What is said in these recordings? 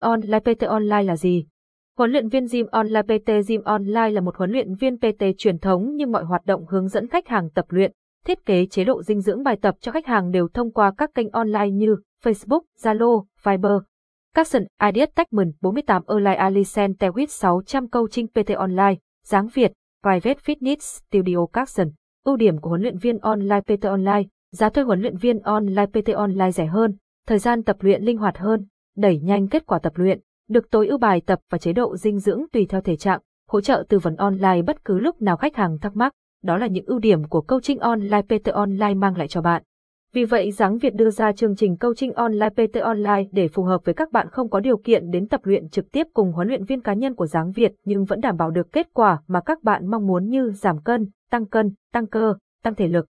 Online PT Online là gì? Huấn luyện viên Gym Online PT Gym Online là một huấn luyện viên PT truyền thống nhưng mọi hoạt động hướng dẫn khách hàng tập luyện, thiết kế chế độ dinh dưỡng bài tập cho khách hàng đều thông qua các kênh online như Facebook, Zalo, Viber. Capson, Ideas Techman 48 Online Alicent Tewit 600 Coaching PT Online, Giáng Việt, Private Fitness Studio Capson. Ưu điểm của huấn luyện viên online PT Online, giá thuê huấn luyện viên online PT Online rẻ hơn, thời gian tập luyện linh hoạt hơn, đẩy nhanh kết quả tập luyện, được tối ưu bài tập và chế độ dinh dưỡng tùy theo thể trạng, hỗ trợ tư vấn online bất cứ lúc nào khách hàng thắc mắc. Đó là những ưu điểm của coaching online PT Online mang lại cho bạn. Vì vậy Giáng Việt đưa ra chương trình coaching online PT Online để phù hợp với các bạn không có điều kiện đến tập luyện trực tiếp cùng huấn luyện viên cá nhân của Giáng Việt nhưng vẫn đảm bảo được kết quả mà các bạn mong muốn như giảm cân, tăng cân, tăng cơ, tăng thể lực.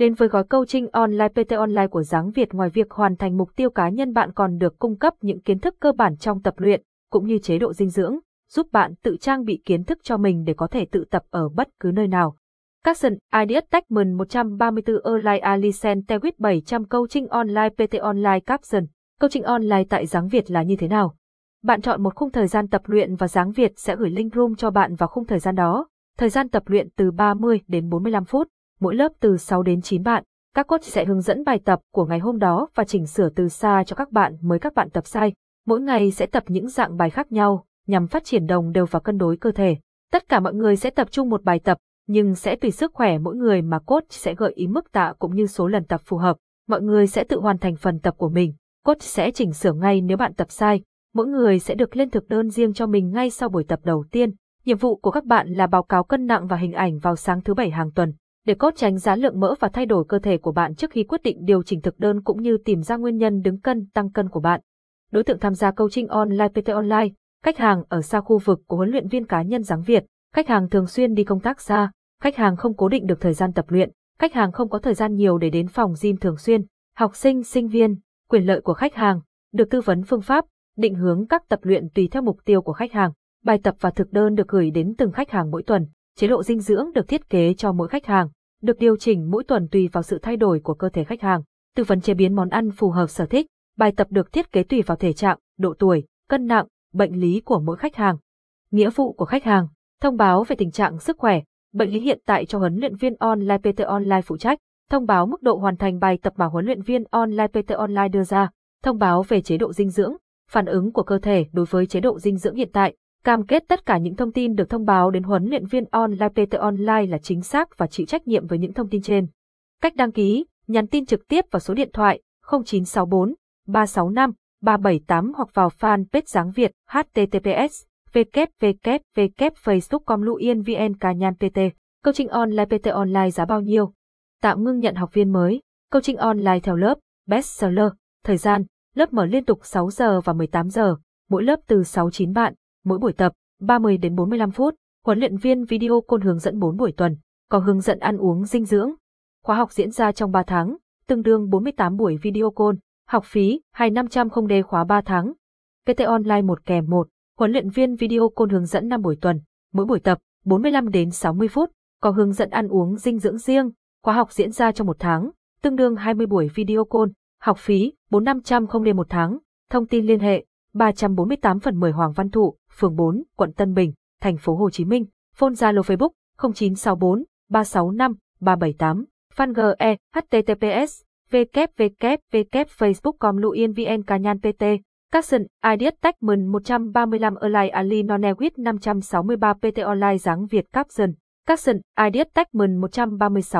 Đến với gói coaching online PT Online của Giáng Việt ngoài việc hoàn thành mục tiêu cá nhân bạn còn được cung cấp những kiến thức cơ bản trong tập luyện, cũng như chế độ dinh dưỡng, giúp bạn tự trang bị kiến thức cho mình để có thể tự tập ở bất cứ nơi nào. Capson, Ideas Techman 134 Online Alicent Tewit 700 Coaching Online PT Online Capson. Coaching online tại Giáng Việt là như thế nào? Bạn chọn một khung thời gian tập luyện và Giáng Việt sẽ gửi link room cho bạn vào khung thời gian đó. Thời gian tập luyện từ 30 đến 45 phút, mỗi lớp từ 6 đến 9 bạn. Các coach sẽ hướng dẫn bài tập của ngày hôm đó và chỉnh sửa từ xa cho các bạn mới các bạn tập sai. Mỗi ngày sẽ tập những dạng bài khác nhau, nhằm phát triển đồng đều và cân đối cơ thể. Tất cả mọi người sẽ tập trung một bài tập, nhưng sẽ tùy sức khỏe mỗi người mà coach sẽ gợi ý mức tạ cũng như số lần tập phù hợp. Mọi người sẽ tự hoàn thành phần tập của mình. Coach sẽ chỉnh sửa ngay nếu bạn tập sai. Mỗi người sẽ được lên thực đơn riêng cho mình ngay sau buổi tập đầu tiên. Nhiệm vụ của các bạn là báo cáo cân nặng và hình ảnh vào sáng thứ bảy hàng tuần. Để cốt tránh giá lượng mỡ và thay đổi cơ thể của bạn trước khi quyết định điều chỉnh thực đơn cũng như tìm ra nguyên nhân đứng cân, tăng cân của bạn. Đối tượng tham gia coaching online PT Online, khách hàng ở xa khu vực của huấn luyện viên cá nhân Giáng Việt, khách hàng thường xuyên đi công tác xa, khách hàng không cố định được thời gian tập luyện, khách hàng không có thời gian nhiều để đến phòng gym thường xuyên, học sinh, sinh viên, quyền lợi của khách hàng, được tư vấn phương pháp, định hướng các tập luyện tùy theo mục tiêu của khách hàng, bài tập và thực đơn được gửi đến từng khách hàng mỗi tuần, chế độ dinh dưỡng được thiết kế cho mỗi khách hàng, được điều chỉnh mỗi tuần tùy vào sự thay đổi của cơ thể khách hàng, tư vấn chế biến món ăn phù hợp sở thích, bài tập được thiết kế tùy vào thể trạng, độ tuổi, cân nặng, bệnh lý của mỗi khách hàng. Nghĩa vụ của khách hàng, thông báo về tình trạng sức khỏe, bệnh lý hiện tại cho huấn luyện viên online PT Online phụ trách, thông báo mức độ hoàn thành bài tập mà huấn luyện viên online PT Online đưa ra, thông báo về chế độ dinh dưỡng, phản ứng của cơ thể đối với chế độ dinh dưỡng hiện tại, cam kết tất cả những thông tin được thông báo đến huấn luyện viên online PT Online là chính xác và chịu trách nhiệm với những thông tin trên. Cách đăng ký, nhắn tin trực tiếp vào số điện thoại 0964 365 378 hoặc vào fanpage Giáng Việt https www.facebook.com Luyen VN Cà Nhan PT. Coaching online PT online giá bao nhiêu? Tạm ngưng nhận học viên mới. Câu trình online theo lớp, bestseller. Thời gian, lớp mở liên tục 6 giờ và 18 giờ. Mỗi lớp từ 6-9 bạn. Mỗi buổi tập, 30 đến 45 phút. Huấn luyện viên video côn hướng dẫn 4 buổi tuần. Có hướng dẫn ăn uống dinh dưỡng. Khóa học diễn ra trong 3 tháng, tương đương 48 buổi video côn. Học phí, 2500 không đề khóa 3 tháng. PT Online 1 kèm 1. Huấn luyện viên video côn hướng dẫn 5 buổi tuần, mỗi buổi tập 45 đến 60 phút, có hướng dẫn ăn uống dinh dưỡng riêng, khóa học diễn ra trong 1 tháng, tương đương 20 buổi video call, học phí 4500 không đề một tháng, thông tin liên hệ 348 phần 10 Hoàng Văn Thụ, phường 4, quận Tân Bình, thành phố Hồ Chí Minh, phone Zalo Facebook 0964 365 378, fan GE, https, www.facebook.com Luyen VN Cá Nhan PT Capson, Ideas Techman 135 Align Ali Nonewit 563 PT Online Giáng Việt Capson, Capson, Ideas Techman 136